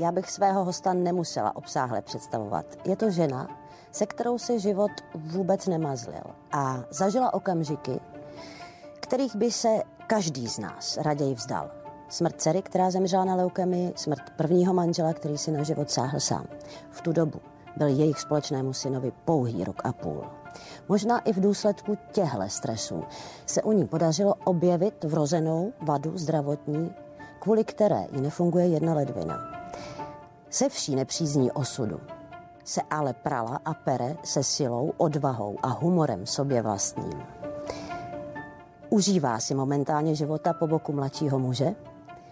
Já bych svého hosta nemusela obsáhle představovat. Je to žena, se kterou si život vůbec nemazlil a zažila okamžiky, kterých by se každý z nás raději vzdal. Smrt dcery, která zemřela na leukemii, smrt prvního manžela, který si na život sáhl sám. V tu dobu byl jejich společnému synovi pouhý rok a půl. Možná i v důsledku těchto stresů se u ní podařilo objevit vrozenou vadu zdravotní, kvůli které jí nefunguje jedna ledvina. Se vší nepřízní osudu se ale prala a pere se silou, odvahou a humorem sobě vlastním. Užívá si momentálně života po boku mladšího muže.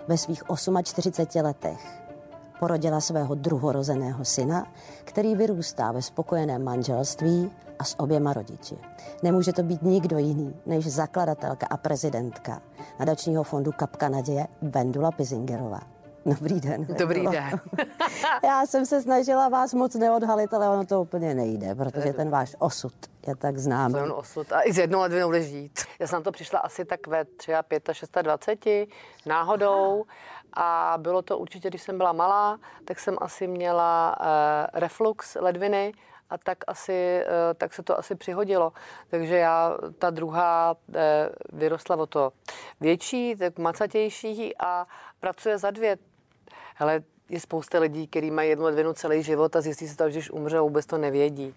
Ve svých 48 letech porodila svého druhorozeného syna, který vyrůstá ve spokojeném manželství a s oběma rodiči. Nemůže to být nikdo jiný než zakladatelka a prezidentka nadačního fondu Kapka naděje Vendula Pizingerová. Dobrý den. Dobrý den. Já jsem se snažila vás moc neodhalit, ale ono to úplně nejde, protože ten váš osud je tak známý. Ten osud. A i z jednou ledvinou žít. Já jsem na to přišla asi tak ve 23, 26 náhodou. A bylo to určitě, když jsem byla malá, tak jsem asi měla uh, reflux ledviny a tak, asi, uh, tak se to asi přihodilo. Takže já, ta druhá uh, vyrostla o to větší, tak macatější a pracuje za dvě. Hele, je spousta lidí, kteří mají jednu ledvinu celý život a zjistí se to, že když umře, vůbec to nevědí.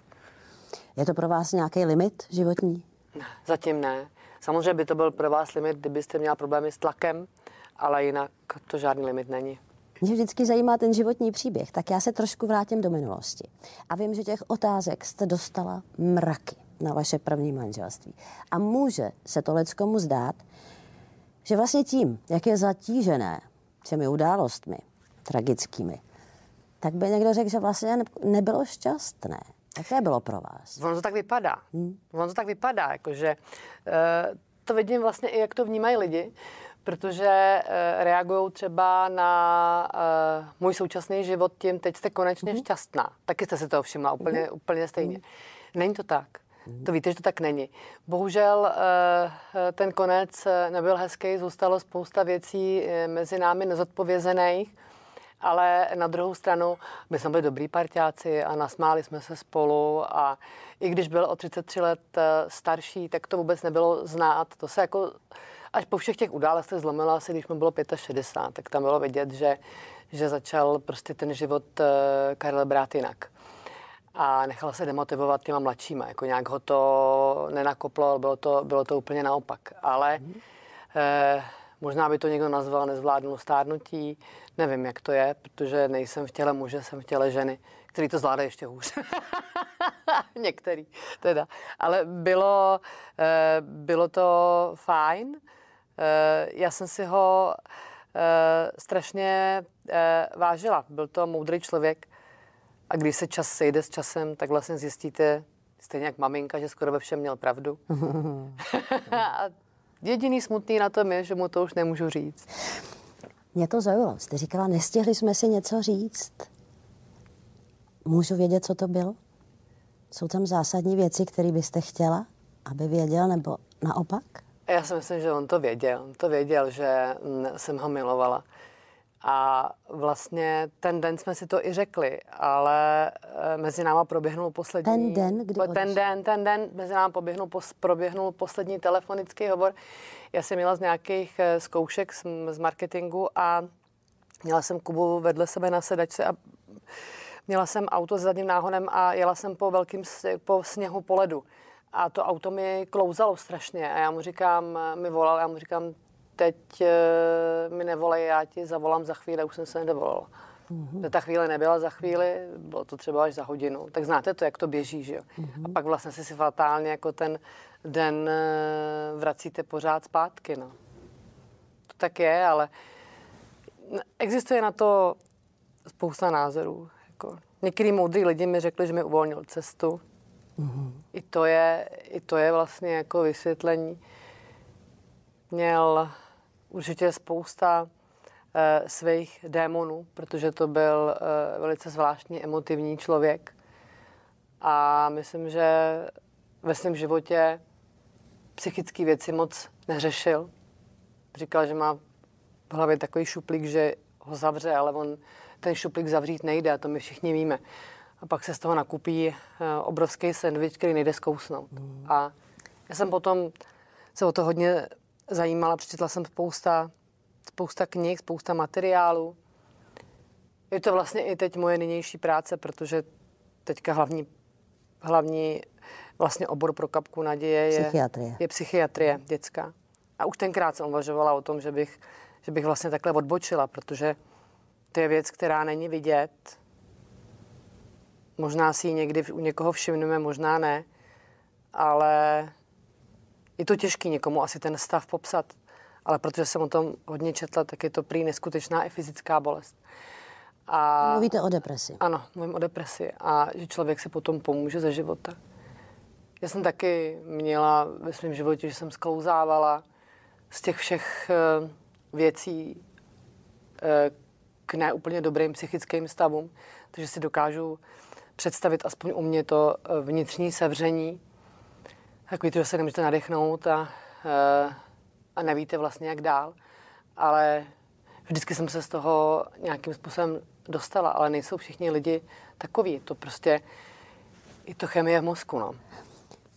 Je to pro vás nějaký limit životní? Ne, zatím ne. Samozřejmě by to byl pro vás limit, kdybyste měla problémy s tlakem, ale jinak to žádný limit není. Mě vždycky zajímá ten životní příběh, tak já se trošku vrátím do minulosti. A vím, že těch otázek jste dostala mraky na vaše první manželství. A může se to leckomu zdát, že vlastně tím, jak je zatížené těmi událostmi tragickými, tak by někdo řekl, že vlastně nebylo šťastné. Jaké bylo pro vás? Ono to tak vypadá. Hmm. Ono to tak vypadá, jakože uh, to vidím vlastně i, jak to vnímají lidi, protože uh, reagují třeba na uh, můj současný život tím, teď jste konečně hmm. šťastná. Taky jste si to všimla úplně, hmm. úplně stejně. Hmm. Není to tak. To víte, že to tak není. Bohužel ten konec nebyl hezký, zůstalo spousta věcí mezi námi nezodpovězených ale na druhou stranu my jsme byli dobrý partiáci a nasmáli jsme se spolu a i když byl o 33 let eh, starší, tak to vůbec nebylo znát. To se jako až po všech těch událostech zlomilo asi, když mu bylo 65, tak tam bylo vidět, že, že začal prostě ten život eh, Karel brát jinak. A nechal se demotivovat těma mladšíma, jako nějak ho to nenakoplo, bylo to, bylo to úplně naopak. Ale mm. eh, Možná by to někdo nazval nezvládnu stárnutí, nevím, jak to je, protože nejsem v těle muže, jsem v těle ženy, který to zvládá ještě hůř. Některý teda. Ale bylo, eh, bylo to fajn. Eh, já jsem si ho eh, strašně vážila. Byl to moudrý člověk a když se čas sejde s časem, tak vlastně zjistíte, stejně jak maminka, že skoro ve všem měl pravdu. a Jediný smutný na tom je, že mu to už nemůžu říct. Mě to zaujalo. Jste říkala, nestihli jsme si něco říct. Můžu vědět, co to bylo? Jsou tam zásadní věci, které byste chtěla, aby věděl, nebo naopak? Já si myslím, že on to věděl. On to věděl, že jsem ho milovala. A vlastně ten den jsme si to i řekli, ale eh, mezi náma proběhnul poslední... Ten den, kdy Ten den, ten den mezi náma proběhnul, proběhnul poslední telefonický hovor. Já jsem měla z nějakých eh, zkoušek z, z marketingu a měla jsem Kubu vedle sebe na sedačce a měla jsem auto s zadním náhonem a jela jsem po velkým po sněhu po ledu. A to auto mi klouzalo strašně a já mu říkám, mi volal, já mu říkám, teď uh, mi nevolej, já ti zavolám za chvíli, už jsem se nedovolala. Mm-hmm. Ta chvíle nebyla za chvíli, bylo to třeba až za hodinu. Tak znáte to, jak to běží, že jo? Mm-hmm. A pak vlastně si si fatálně jako ten den uh, vracíte pořád zpátky, no. To tak je, ale existuje na to spousta názorů. Jako. Některý moudrý lidi mi řekli, že mi uvolnil cestu. Mm-hmm. I, to je, I to je vlastně jako vysvětlení. Měl určitě spousta e, svých démonů, protože to byl e, velice zvláštní emotivní člověk. A myslím, že ve svém životě psychické věci moc neřešil. Říkal, že má v hlavě takový šuplík, že ho zavře, ale on ten šuplík zavřít nejde, a to my všichni víme. A pak se z toho nakupí uh, obrovský sendvič, který nejde zkousnout. Mm. A já jsem potom se o to hodně zajímala, přečetla jsem spousta, spousta knih, spousta materiálů. Je to vlastně i teď moje nynější práce, protože teďka hlavní, hlavní vlastně obor pro kapku naděje je psychiatrie, je psychiatrie dětská. A už tenkrát jsem uvažovala o tom, že bych, že bych vlastně takhle odbočila, protože to je věc, která není vidět. Možná si ji někdy u někoho všimneme, možná ne, ale je to těžké někomu asi ten stav popsat. Ale protože jsem o tom hodně četla, tak je to prý neskutečná i fyzická bolest. A, Mluvíte o depresi. Ano, mluvím o depresi a že člověk se potom pomůže ze života. Já jsem taky měla ve svém životě, že jsem sklouzávala z těch všech eh, věcí eh, k neúplně dobrým psychickým stavům, takže si dokážu představit aspoň u mě to eh, vnitřní sevření, takový to, že se nemůžete nadechnout a, a nevíte vlastně jak dál, ale vždycky jsem se z toho nějakým způsobem dostala, ale nejsou všichni lidi takový. To prostě je to chemie v mozku. No.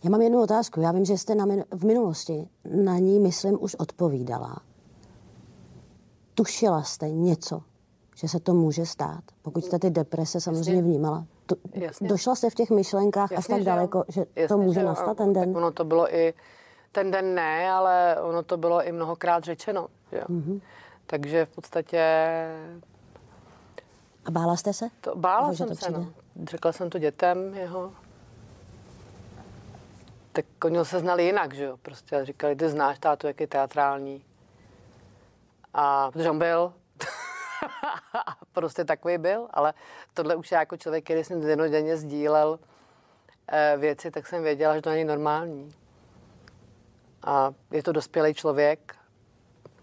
Já mám jednu otázku. Já vím, že jste na min- v minulosti na ní, myslím, už odpovídala. Tušila jste něco, že se to může stát? Pokud jste ty deprese samozřejmě Jasně. vnímala. To, Jasně. Došla jste v těch myšlenkách Jasně, až tak že daleko, že Jasně, to může že nastat ten den? Ono to bylo i, ten den ne, ale ono to bylo i mnohokrát řečeno. Jo. Mm-hmm. Takže v podstatě... A bála jste se? To, bála Nebo, jsem se, no. Řekla jsem to dětem jeho tak oni se znali jinak, že jo. Prostě říkali, ty znáš tátu, jak je teatrální. A protože on byl, prostě takový byl, ale tohle už je jako člověk, který jsem denodenně sdílel e, věci, tak jsem věděla, že to není normální. A je to dospělý člověk,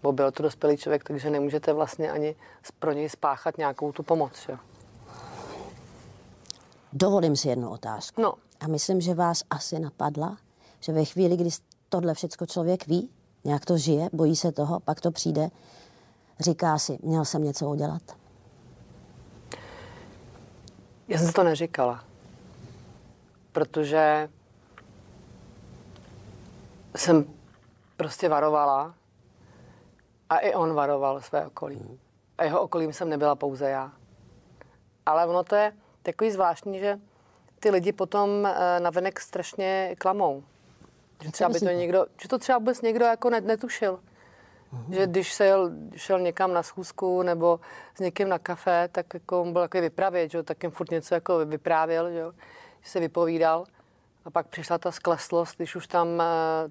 bo byl to dospělý člověk, takže nemůžete vlastně ani pro něj spáchat nějakou tu pomoc. Jo. Dovolím si jednu otázku. No. A myslím, že vás asi napadla, že ve chvíli, kdy tohle všechno člověk ví, nějak to žije, bojí se toho, pak to přijde, říká si, měl jsem něco udělat. Já jsem to neříkala, protože jsem prostě varovala a i on varoval své okolí. A jeho okolím jsem nebyla pouze já. Ale ono to je takový zvláštní, že ty lidi potom eh, navenek strašně klamou. Že třeba by to někdo, že to třeba vůbec někdo jako netušil. Uhum. Že když se jel, šel někam na schůzku nebo s někým na kafe, tak jako on byl takový vypravět, že tak jim furt něco jako vyprávěl, že, že se vypovídal. A pak přišla ta skleslost, když už tam eh,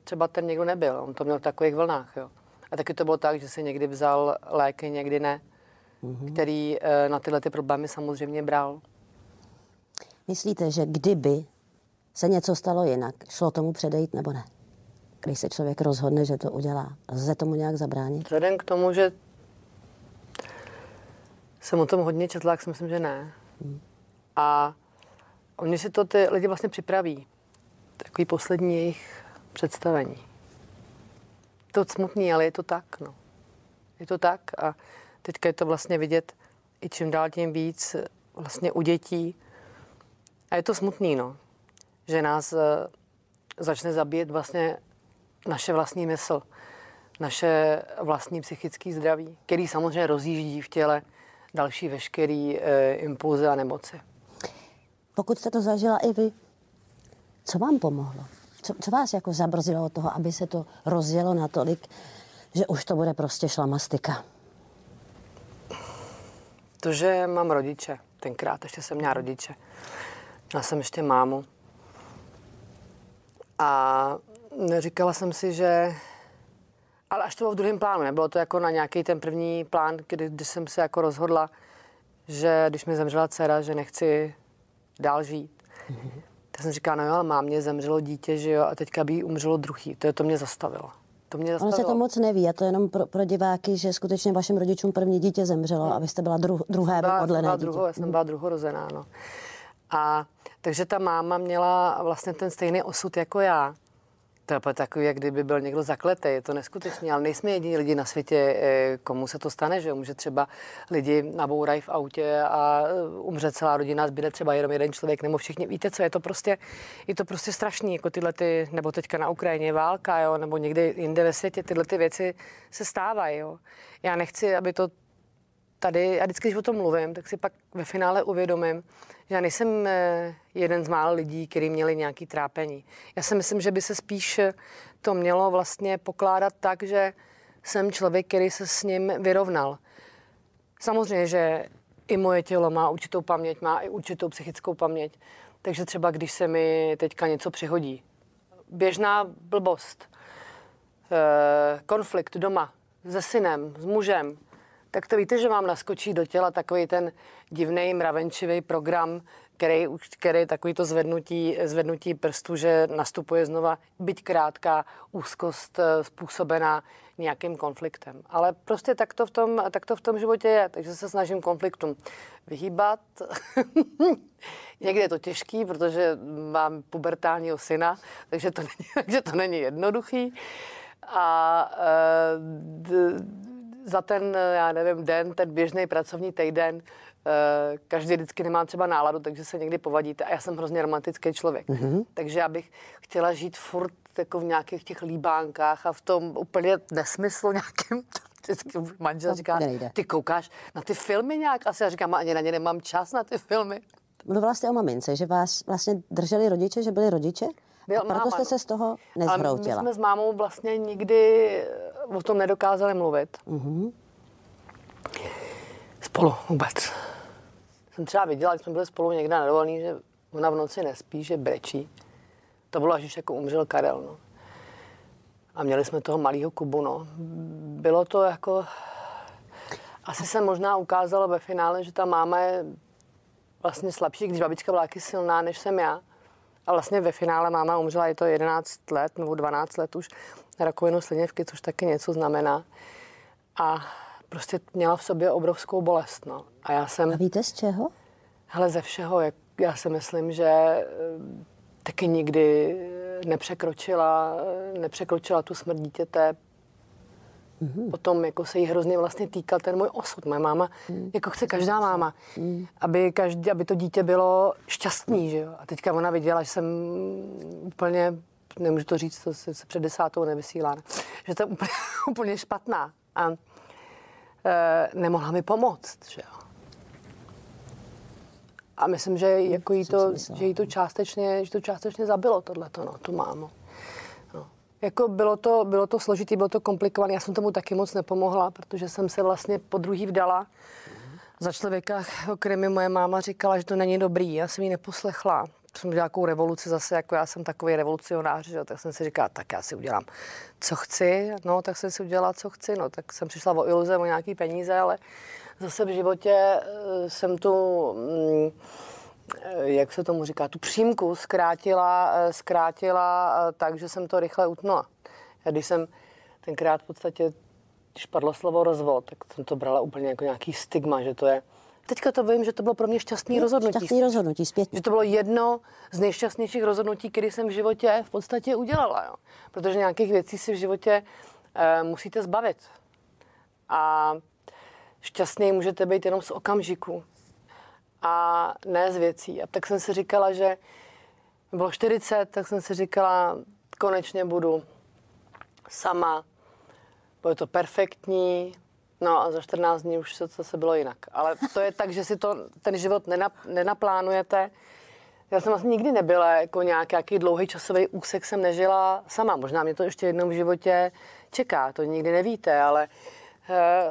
třeba ten někdo nebyl. On to měl v takových vlnách. Jo. A taky to bylo tak, že si někdy vzal léky, někdy ne, uhum. který eh, na tyhle ty problémy samozřejmě bral. Myslíte, že kdyby se něco stalo jinak, šlo tomu předejít nebo ne? Když se člověk rozhodne, že to udělá, lze tomu nějak zabránit? Vzhledem k tomu, že jsem o tom hodně četla, tak si myslím, že ne. Hmm. A oni si to ty lidi vlastně připraví. Takový poslední jejich představení. To smutný, ale je to tak, no. Je to tak a teďka je to vlastně vidět i čím dál tím víc vlastně u dětí. A je to smutný, no že nás eh, začne zabíjet vlastně naše vlastní mysl, naše vlastní psychické zdraví, který samozřejmě rozjíždí v těle další veškerý e, impulzy a nemoci. Pokud jste to zažila i vy, co vám pomohlo? Co, co vás jako zabrzilo od toho, aby se to rozjelo natolik, že už to bude prostě šlamastika? To, že mám rodiče. Tenkrát ještě jsem měla rodiče. Měla jsem ještě mámu. A říkala jsem si, že... Ale až to bylo v druhém plánu, nebylo to jako na nějaký ten první plán, kdy, když jsem se jako rozhodla, že když mi zemřela dcera, že nechci dál žít. Mm-hmm. Tak jsem říkala, no jo, ale mám mě zemřelo dítě, že jo, a teďka by jí umřelo druhý. To, je, to mě zastavilo. To mě zastavilo. Ono se to moc neví, a to jenom pro, pro diváky, že skutečně vašim rodičům první dítě zemřelo, no. a vy jste byla dru, druhé byla, byla druho, Já jsem byla druhorozená, no. A takže ta máma měla vlastně ten stejný osud jako já. To je takový, jak kdyby byl někdo zakletý, je to neskutečné, ale nejsme jediní lidi na světě, eh, komu se to stane, že může třeba lidi nabourají v autě a eh, umře celá rodina, zbyde třeba jenom jeden člověk, nebo všichni. Víte co, je to prostě, je to prostě strašný, jako tyhle ty, nebo teďka na Ukrajině válka, jo, nebo někde jinde ve světě, tyhle ty věci se stávají, jo. Já nechci, aby to tady, a vždycky, když o tom mluvím, tak si pak ve finále uvědomím, já nejsem eh, jeden z mála lidí, kteří měli nějaký trápení. Já si myslím, že by se spíš to mělo vlastně pokládat tak, že jsem člověk, který se s ním vyrovnal. Samozřejmě, že i moje tělo má určitou paměť, má i určitou psychickou paměť. Takže třeba, když se mi teďka něco přihodí, běžná blbost, eh, konflikt doma se synem, s mužem, tak to víte, že vám naskočí do těla takový ten divný mravenčivý program, který, který takový to zvednutí, zvednutí prstu, že nastupuje znova, byť krátká úzkost eh, způsobená nějakým konfliktem. Ale prostě tak to v tom, tak to v tom životě je, takže se snažím konfliktům vyhýbat. Někdy je to těžký, protože mám pubertálního syna, takže to není, takže to není jednoduchý. A e, d, za ten, já nevím, den, ten běžný pracovní týden, eh, každý vždycky nemá třeba náladu, takže se někdy povadíte. A já jsem hrozně romantický člověk. Mm-hmm. Takže já bych chtěla žít furt jako v nějakých těch líbánkách a v tom úplně nesmyslu nějakým vždycky manžel říká, ty koukáš na ty filmy nějak? Asi já říkám, ani na ně nemám čas na ty filmy. Mluvila jste o mamince, že vás vlastně drželi rodiče, že byli rodiče? Byl, a proto máma, jste se z toho nezhroutila. Ale my jsme s mámou vlastně nikdy o tom nedokázali mluvit. Mm-hmm. Spolu vůbec. Jsem třeba viděla, když jsme byli spolu někde na dovolený, že ona v noci nespí, že brečí. To bylo, až jako umřel Karel. No. A měli jsme toho malého Kubu. No. Bylo to jako... Asi se možná ukázalo ve finále, že ta máma je vlastně slabší, když babička byla taky silná, než jsem já. A vlastně ve finále máma umřela, je to 11 let nebo 12 let už rakovinu slinivky, což taky něco znamená. A prostě měla v sobě obrovskou bolest. No. A já jsem... A víte z čeho? Hele, ze všeho. Jak, já si myslím, že eh, taky nikdy nepřekročila, nepřekročila tu smrt dítěte. Mm-hmm. Potom jako se jí hrozně vlastně týkal ten můj osud. Moje máma, mm. jako chce každá máma, mm. aby, každý, aby to dítě bylo šťastný. Že jo? A teďka ona viděla, že jsem úplně nemůžu to říct, to se, se před desátou nevysílá, že to je úplně, úplně špatná. A nemohla mi pomoct, že jo. A myslím, že jako jí to, že jí to částečně, že to částečně zabilo tohleto, no, tu mámu. No. Jako bylo to, bylo to složitý, bylo to komplikované. Já jsem tomu taky moc nepomohla, protože jsem se vlastně po druhý vdala za člověka, o kterém mi moje máma říkala, že to není dobrý. Já jsem ji neposlechla jsem udělal nějakou revoluci zase, jako já jsem takový revolucionář, že? tak jsem si říkala, tak já si udělám, co chci, no, tak jsem si udělala, co chci, no, tak jsem přišla o iluze, o nějaký peníze, ale zase v životě eh, jsem tu, mm, eh, jak se tomu říká, tu přímku zkrátila, eh, zkrátila tak, že jsem to rychle utnula. Já když jsem tenkrát v podstatě, když padlo slovo rozvod, tak jsem to brala úplně jako nějaký stigma, že to je, Teďka to vím, že to bylo pro mě šťastný no, rozhodnutí. Šťastný rozhodnutí zpětně. Že to bylo jedno z nejšťastnějších rozhodnutí, které jsem v životě v podstatě udělala. Jo. Protože nějakých věcí si v životě e, musíte zbavit. A šťastný můžete být jenom z okamžiku a ne z věcí. A tak jsem si říkala, že bylo 40, tak jsem si říkala, konečně budu sama, bude to perfektní, No a za 14 dní už to zase bylo jinak. Ale to je tak, že si to, ten život nenap, nenaplánujete. Já jsem vlastně nikdy nebyla jako nějaký dlouhý časový úsek jsem nežila sama. Možná mě to ještě jednou v životě čeká, to nikdy nevíte, ale e,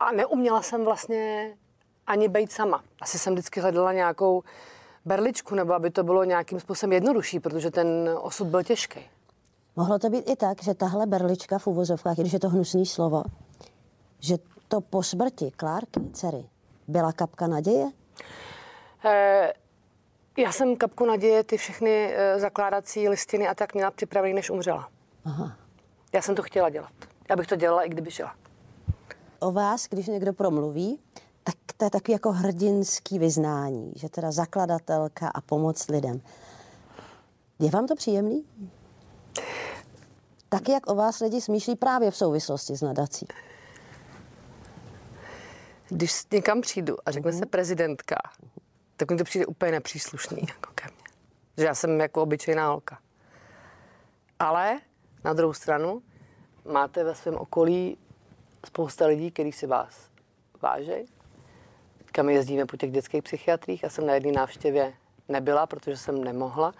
a neuměla jsem vlastně ani být sama. Asi jsem vždycky hledala nějakou berličku, nebo aby to bylo nějakým způsobem jednodušší, protože ten osud byl těžký. Mohlo to být i tak, že tahle berlička v uvozovkách, když je to hnusný slovo, že to po smrti Klárky, dcery, byla kapka naděje? E, já jsem kapku naděje, ty všechny e, zakládací listiny a tak měla připravený, než umřela. Aha. Já jsem to chtěla dělat. Já bych to dělala, i kdyby žila. O vás, když někdo promluví, tak to je takový jako hrdinský vyznání, že teda zakladatelka a pomoc lidem. Je vám to příjemný? Tak jak o vás lidi smýšlí právě v souvislosti s nadací? Když někam přijdu a řekne mm-hmm. se prezidentka, tak mi to přijde úplně nepříslušný jako ke mně. Že já jsem jako obyčejná holka. Ale na druhou stranu máte ve svém okolí spousta lidí, kteří si vás vážejí. Kam jezdíme po těch dětských psychiatrích a jsem na jedné návštěvě nebyla, protože jsem nemohla.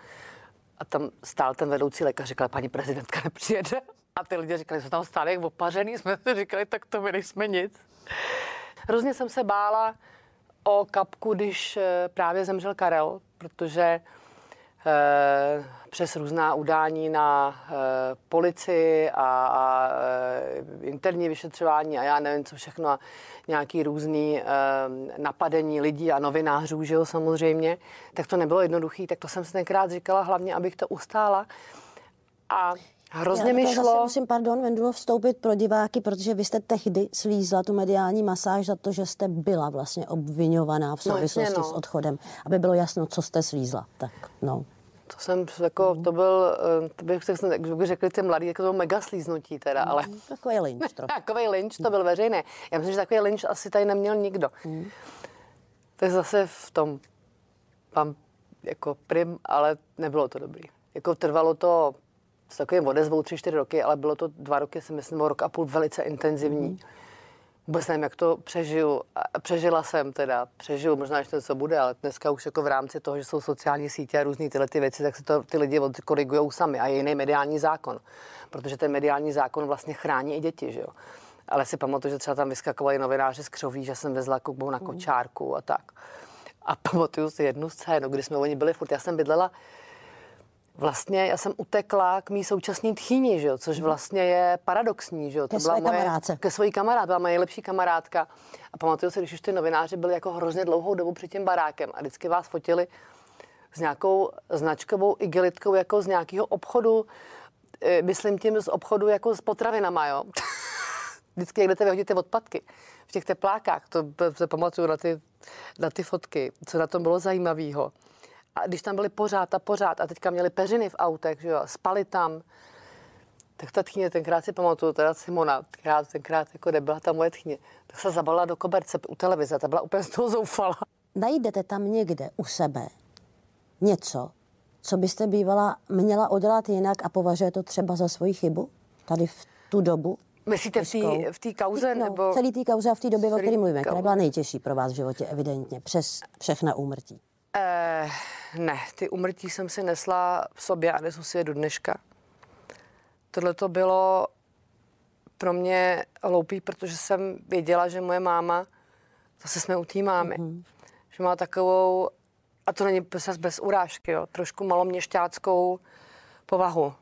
A tam stál ten vedoucí lékař, říkal, paní prezidentka nepřijede. A ty lidi říkali, že tam stále jak opařený, jsme si říkali, tak to my nejsme nic. Hrozně jsem se bála o kapku, když eh, právě zemřel Karel, protože eh, přes různá udání na eh, policii a, a interní vyšetřování a já nevím co všechno a nějaký různý napadení lidí a novinářů, že jo, samozřejmě, tak to nebylo jednoduché, tak to jsem si tenkrát říkala hlavně, abych to ustála. A Hrozně mi šlo. Zase musím, pardon, Vendulo, vstoupit pro diváky, protože vy jste tehdy slízla tu mediální masáž za to, že jste byla vlastně obvinovaná v no, souvislosti no, no. s odchodem. Aby bylo jasno, co jste slízla. Tak, no. To jsem jako, to byl, eh, to bych, tak by řekli ty mladí, jako to byl mega slíznutí teda, ale... Mm, takový lynč trochu. takový lynč, to byl veřejný. Já myslím, že takový lynč asi tady neměl nikdo. Mm. Tak zase v tom mám jako prim, ale nebylo to dobrý. Jako trvalo to s takovým odezvou tři, čtyři roky, ale bylo to dva roky, si myslím, rok a půl velice intenzivní. Mm. Vůbec nevím, jak to přežiju. Přežila jsem teda, přežiju, možná ještě co bude, ale dneska už jako v rámci toho, že jsou sociální sítě a různé tyhle ty věci, tak se to ty lidi korigují sami a je jiný mediální zákon. Protože ten mediální zákon vlastně chrání i děti, že jo. Ale si pamatuju, že třeba tam vyskakovali novináři z křoví, že jsem vezla koukbou na kočárku a tak. A pamatuju si jednu scénu, kdy jsme oni byli furt, já jsem bydlela vlastně já jsem utekla k mý současné tchýni, že jo, což vlastně je paradoxní. Že jo. To ke byla moje, kamarádce. Ke svojí kamarádce, byla moje nejlepší kamarádka. A pamatuju si, když už ty novináři byli jako hrozně dlouhou dobu před tím barákem a vždycky vás fotili s nějakou značkovou igelitkou jako z nějakého obchodu, e, myslím tím z obchodu jako s potravinama, jo. vždycky, jak jdete vyhodit ty odpadky v těch teplákách, to se pamatuju na ty, na ty fotky, co na tom bylo zajímavého. A když tam byli pořád a pořád a teďka měli peřiny v autech, že jo, spali tam, tak ta tchýně, tenkrát si pamatuju, teda Simona, která tenkrát jako nebyla ta moje tchýně, tak se zabalila do koberce u televize, ta byla úplně z toho zoufala. Najdete tam někde u sebe něco, co byste bývala měla udělat jinak a považuje to třeba za svoji chybu tady v tu dobu? Myslíte v té kauze? No, nebo... celý té kauze a v té době, o které mluvíme, která byla nejtěžší pro vás v životě, evidentně, přes všechna úmrtí. Eh, ne, ty umrtí jsem si nesla v sobě a nesu si je do dneška. Tohle to bylo pro mě hloupý, protože jsem věděla, že moje máma, zase jsme u té mámy, mm-hmm. že má takovou, a to není bez, bez urážky, jo, trošku maloměšťáckou povahu.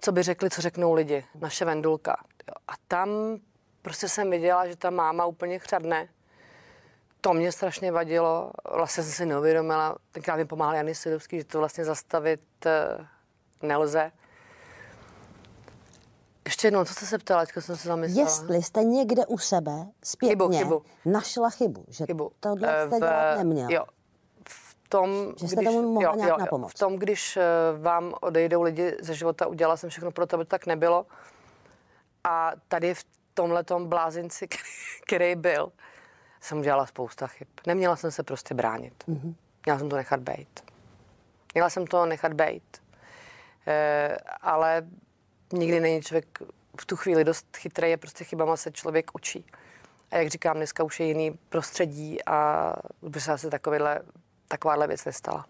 Co by řekli, co řeknou lidi, naše vendulka. Jo. A tam prostě jsem viděla, že ta máma úplně chřadne to mě strašně vadilo. Vlastně jsem si neuvědomila, tenkrát mi pomáhal Jany Sidovský, že to vlastně zastavit eh, nelze. Ještě jednou, co jste se ptala, teďka jsem se zamyslela. Jestli jste někde u sebe zpětně chybu, chybu. našla chybu, že chybu. tohle eh, jste v, dělat neměl. Jo, v tom, že jste když, tomu mohla jo, nějak jo, V tom, když eh, vám odejdou lidi ze života, udělala jsem všechno pro to, aby to tak nebylo. A tady v tomhle blázinci, který byl, jsem udělala spousta chyb. Neměla jsem se prostě bránit. Mm-hmm. Měla jsem to nechat být. Měla jsem to nechat být. E, ale nikdy není člověk v tu chvíli dost chytrý, je prostě chybama se člověk učí. A jak říkám, dneska už je jiný prostředí a by se asi takovýhle, takováhle věc nestala.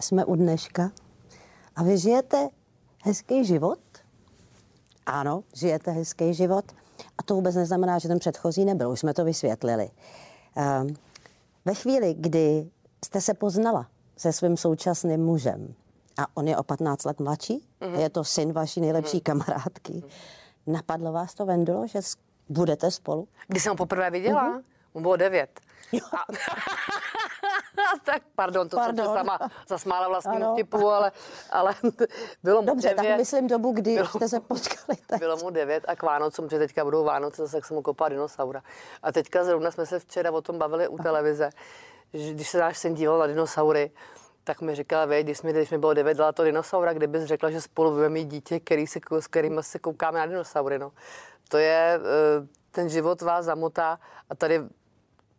Jsme u dneška a vy žijete hezký život? Ano, žijete hezký život. A to vůbec neznamená, že ten předchozí nebyl, už jsme to vysvětlili. Ehm, ve chvíli, kdy jste se poznala se svým současným mužem, a on je o 15 let mladší, mm-hmm. je to syn vaší nejlepší mm-hmm. kamarádky, mm-hmm. napadlo vás to, Vendolo, že budete spolu? Když jsem ho poprvé viděla, mm-hmm. mu bylo devět. A... tak pardon, to pardon. jsem se sama zasmála vlastnímu vtipu, ale, ale bylo mu Dobře, devět. tak myslím dobu, kdy bylo, jste se potkali. Tak. Bylo mu devět a k Vánocům, že teďka budou Vánoce, zase jsem mu kopala dinosaura. A teďka zrovna jsme se včera o tom bavili u televize, že když se náš syn díval na dinosaury, tak mi říkala, vej, když mi, když mi bylo 9 let to dinosaura, kdybys řekla, že spolu budeme mít dítě, který si, s kterým se koukáme na dinosaury. No. To je, eh, ten život vás zamotá a tady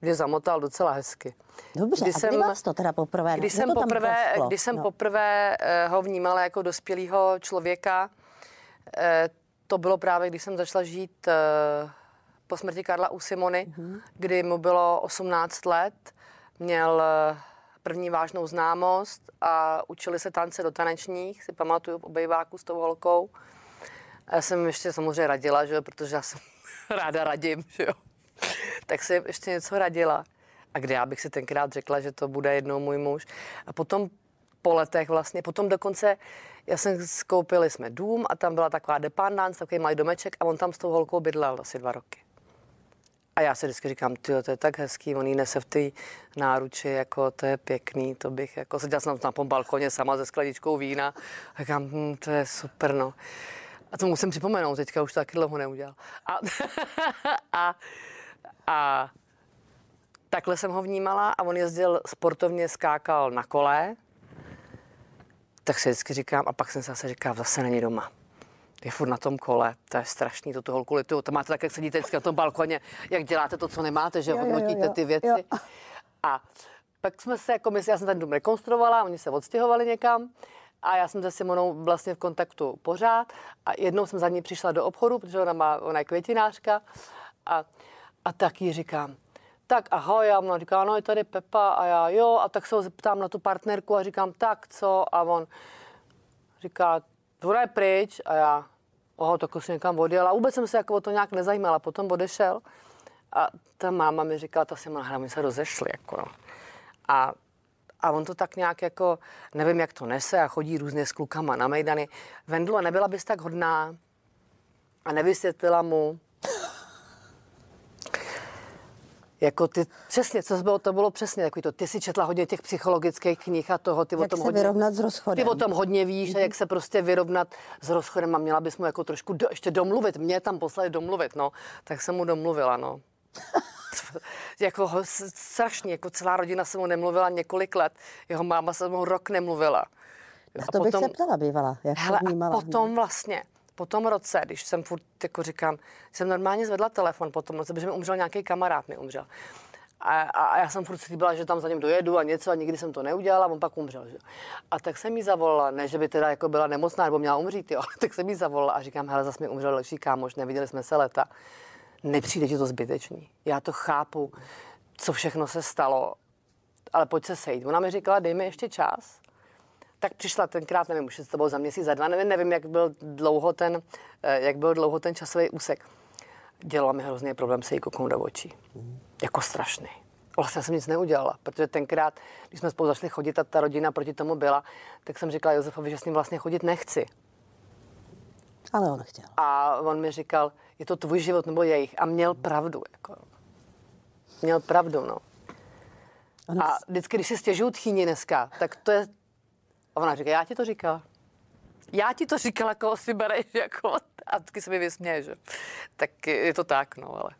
mě zamotal docela hezky. Dobře, když a jsem, vás to teda poprvé? Když jsem poprvé, když jsem no. poprvé eh, ho vnímala jako dospělého člověka, eh, to bylo právě, když jsem začala žít po smrti Karla u Simony, mm-hmm. kdy mu bylo 18 let, měl první vážnou známost a učili se tance do tanečních, si pamatuju v obejváku s tou holkou. A já jsem ještě samozřejmě radila, že jo, protože já jsem ráda radím, že jo. Tak jsem ještě něco radila. A kde já bych si tenkrát řekla, že to bude jednou můj muž. A potom po letech vlastně, potom dokonce, já jsem skoupili jsme dům a tam byla taková dependance, takový malý domeček a on tam s tou holkou bydlel asi dva roky. A já si vždycky říkám, ty to je tak hezký, on jí nese v té náruči, jako to je pěkný, to bych, jako seděla jsem na tom balkoně sama se skladičkou vína a říkám, hm, to je super, no. A to musím připomenout, teďka už to taky dlouho neudělal. A, a, a takhle jsem ho vnímala a on jezdil sportovně, skákal na kole, tak si vždycky říkám, a pak jsem se zase říkal, zase není doma je furt na tom kole, to je strašný, to tu holku lituju. To máte tak, jak sedíte vždycky na tom balkoně, jak děláte to, co nemáte, že jo, hodnotíte jo, ty věci. Jo. A pak jsme se, jako my, já jsem ten dům rekonstruovala, oni se odstěhovali někam a já jsem se Simonou vlastně v kontaktu pořád a jednou jsem za ní přišla do obchodu, protože ona, má, ona je květinářka a, a tak jí říkám, tak ahoj, a ona říká, no je tady Pepa a já jo, a tak se ho zeptám na tu partnerku a říkám, tak co, a on říká, Dvora je pryč a já, oho, tak si někam odjel a vůbec jsem se jako o to nějak nezajímala. Potom odešel a ta máma mi říkala, ta si hra, my se rozešli, jako no. A, a on to tak nějak jako, nevím, jak to nese a chodí různě s klukama na mejdany. Vendlo, nebyla bys tak hodná a nevysvětlila mu, jako ty, přesně, co bylo, to bylo přesně takový to. Ty si četla hodně těch psychologických knih a toho, ty jak o tom se hodně, vyrovnat s rozchodem. Ty o tom hodně víš, mm-hmm. a jak se prostě vyrovnat s rozchodem a měla bys mu jako trošku do, ještě domluvit. Mě tam poslali domluvit, no. Tak jsem mu domluvila, no. jako strašně, jako celá rodina se mu nemluvila několik let. Jeho máma se mu rok nemluvila. A to a bych se ptala bývala, jak hele, to vnímala. A potom vlastně, po tom roce, když jsem furt jako říkám, jsem normálně zvedla telefon po tom roce, protože mi umřel nějaký kamarád, mi umřel. A, a, a já jsem furt slíbila, že tam za ním dojedu a něco a nikdy jsem to neudělala, on pak umřel. Že? A tak jsem jí zavolala, ne, že by teda jako byla nemocná nebo měla umřít, jo, tak jsem jí zavolala a říkám, hele, zase mi umřel další kámoš, neviděli jsme se leta. Nepřijde ti to zbytečný. Já to chápu, co všechno se stalo, ale pojď se sejít. Ona mi říkala, dej mi ještě čas tak přišla tenkrát, nevím, už to bylo za měsíc, za dva, nevím, nevím jak, byl dlouho ten, eh, jak byl dlouho ten časový úsek. Dělala mi hrozně problém se jí kouknout do očí. Mm. Jako strašný. Vlastně jsem nic neudělala, protože tenkrát, když jsme spolu začali chodit a ta rodina proti tomu byla, tak jsem říkala Josefovi, že s ním vlastně chodit nechci. Ale on chtěl. A on mi říkal, je to tvůj život nebo jejich. A měl pravdu. Jako. Měl pravdu, no. A vždycky, když si stěžují tchýni dneska, tak to je a ona říká, já ti to říkala. Já ti to říkala, koho si bereš, jako, a vždycky se mi vysměje, že? Tak je to tak, no, ale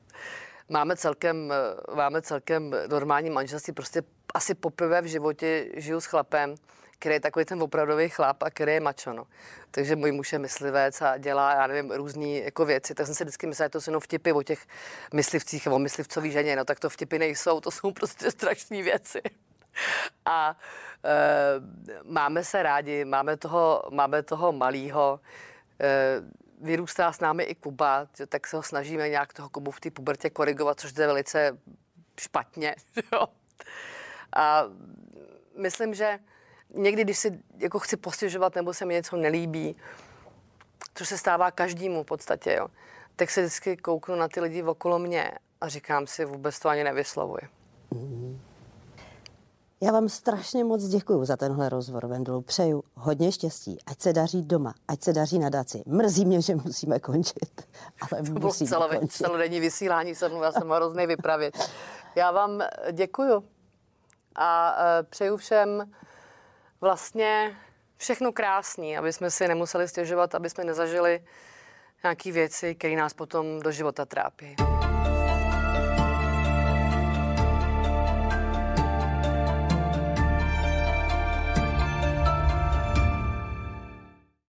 máme celkem, máme celkem normální manželství, prostě asi poprvé v životě žiju s chlapem, který je takový ten opravdový chlap a který je mačo, no. Takže můj muž je myslivec a dělá, já nevím, různé jako věci. Tak jsem si vždycky myslela, že to jsou jenom vtipy o těch myslivcích, o myslivcový ženě, no tak to vtipy nejsou, to jsou prostě strašné věci. A e, máme se rádi, máme toho, máme toho malého. E, vyrůstá s námi i Kuba, tak se ho snažíme nějak toho Kubu v té pubertě korigovat, což je velice špatně. Jo? A myslím, že někdy, když si jako chci postěžovat nebo se mi něco nelíbí, což se stává každému v podstatě, jo, tak se vždycky kouknu na ty lidi okolo mě a říkám si, vůbec to ani nevyslovuji. Mm-hmm. Já vám strašně moc děkuji za tenhle rozhovor, Vendulu. Přeju hodně štěstí, ať se daří doma, ať se daří na daci. Mrzí mě, že musíme končit, ale to bylo musíme celé, končit. celodenní vysílání se mnou, já jsem hrozný vypravit. Já vám děkuji a e, přeju všem vlastně všechno krásný, aby jsme si nemuseli stěžovat, aby jsme nezažili nějaké věci, které nás potom do života trápí.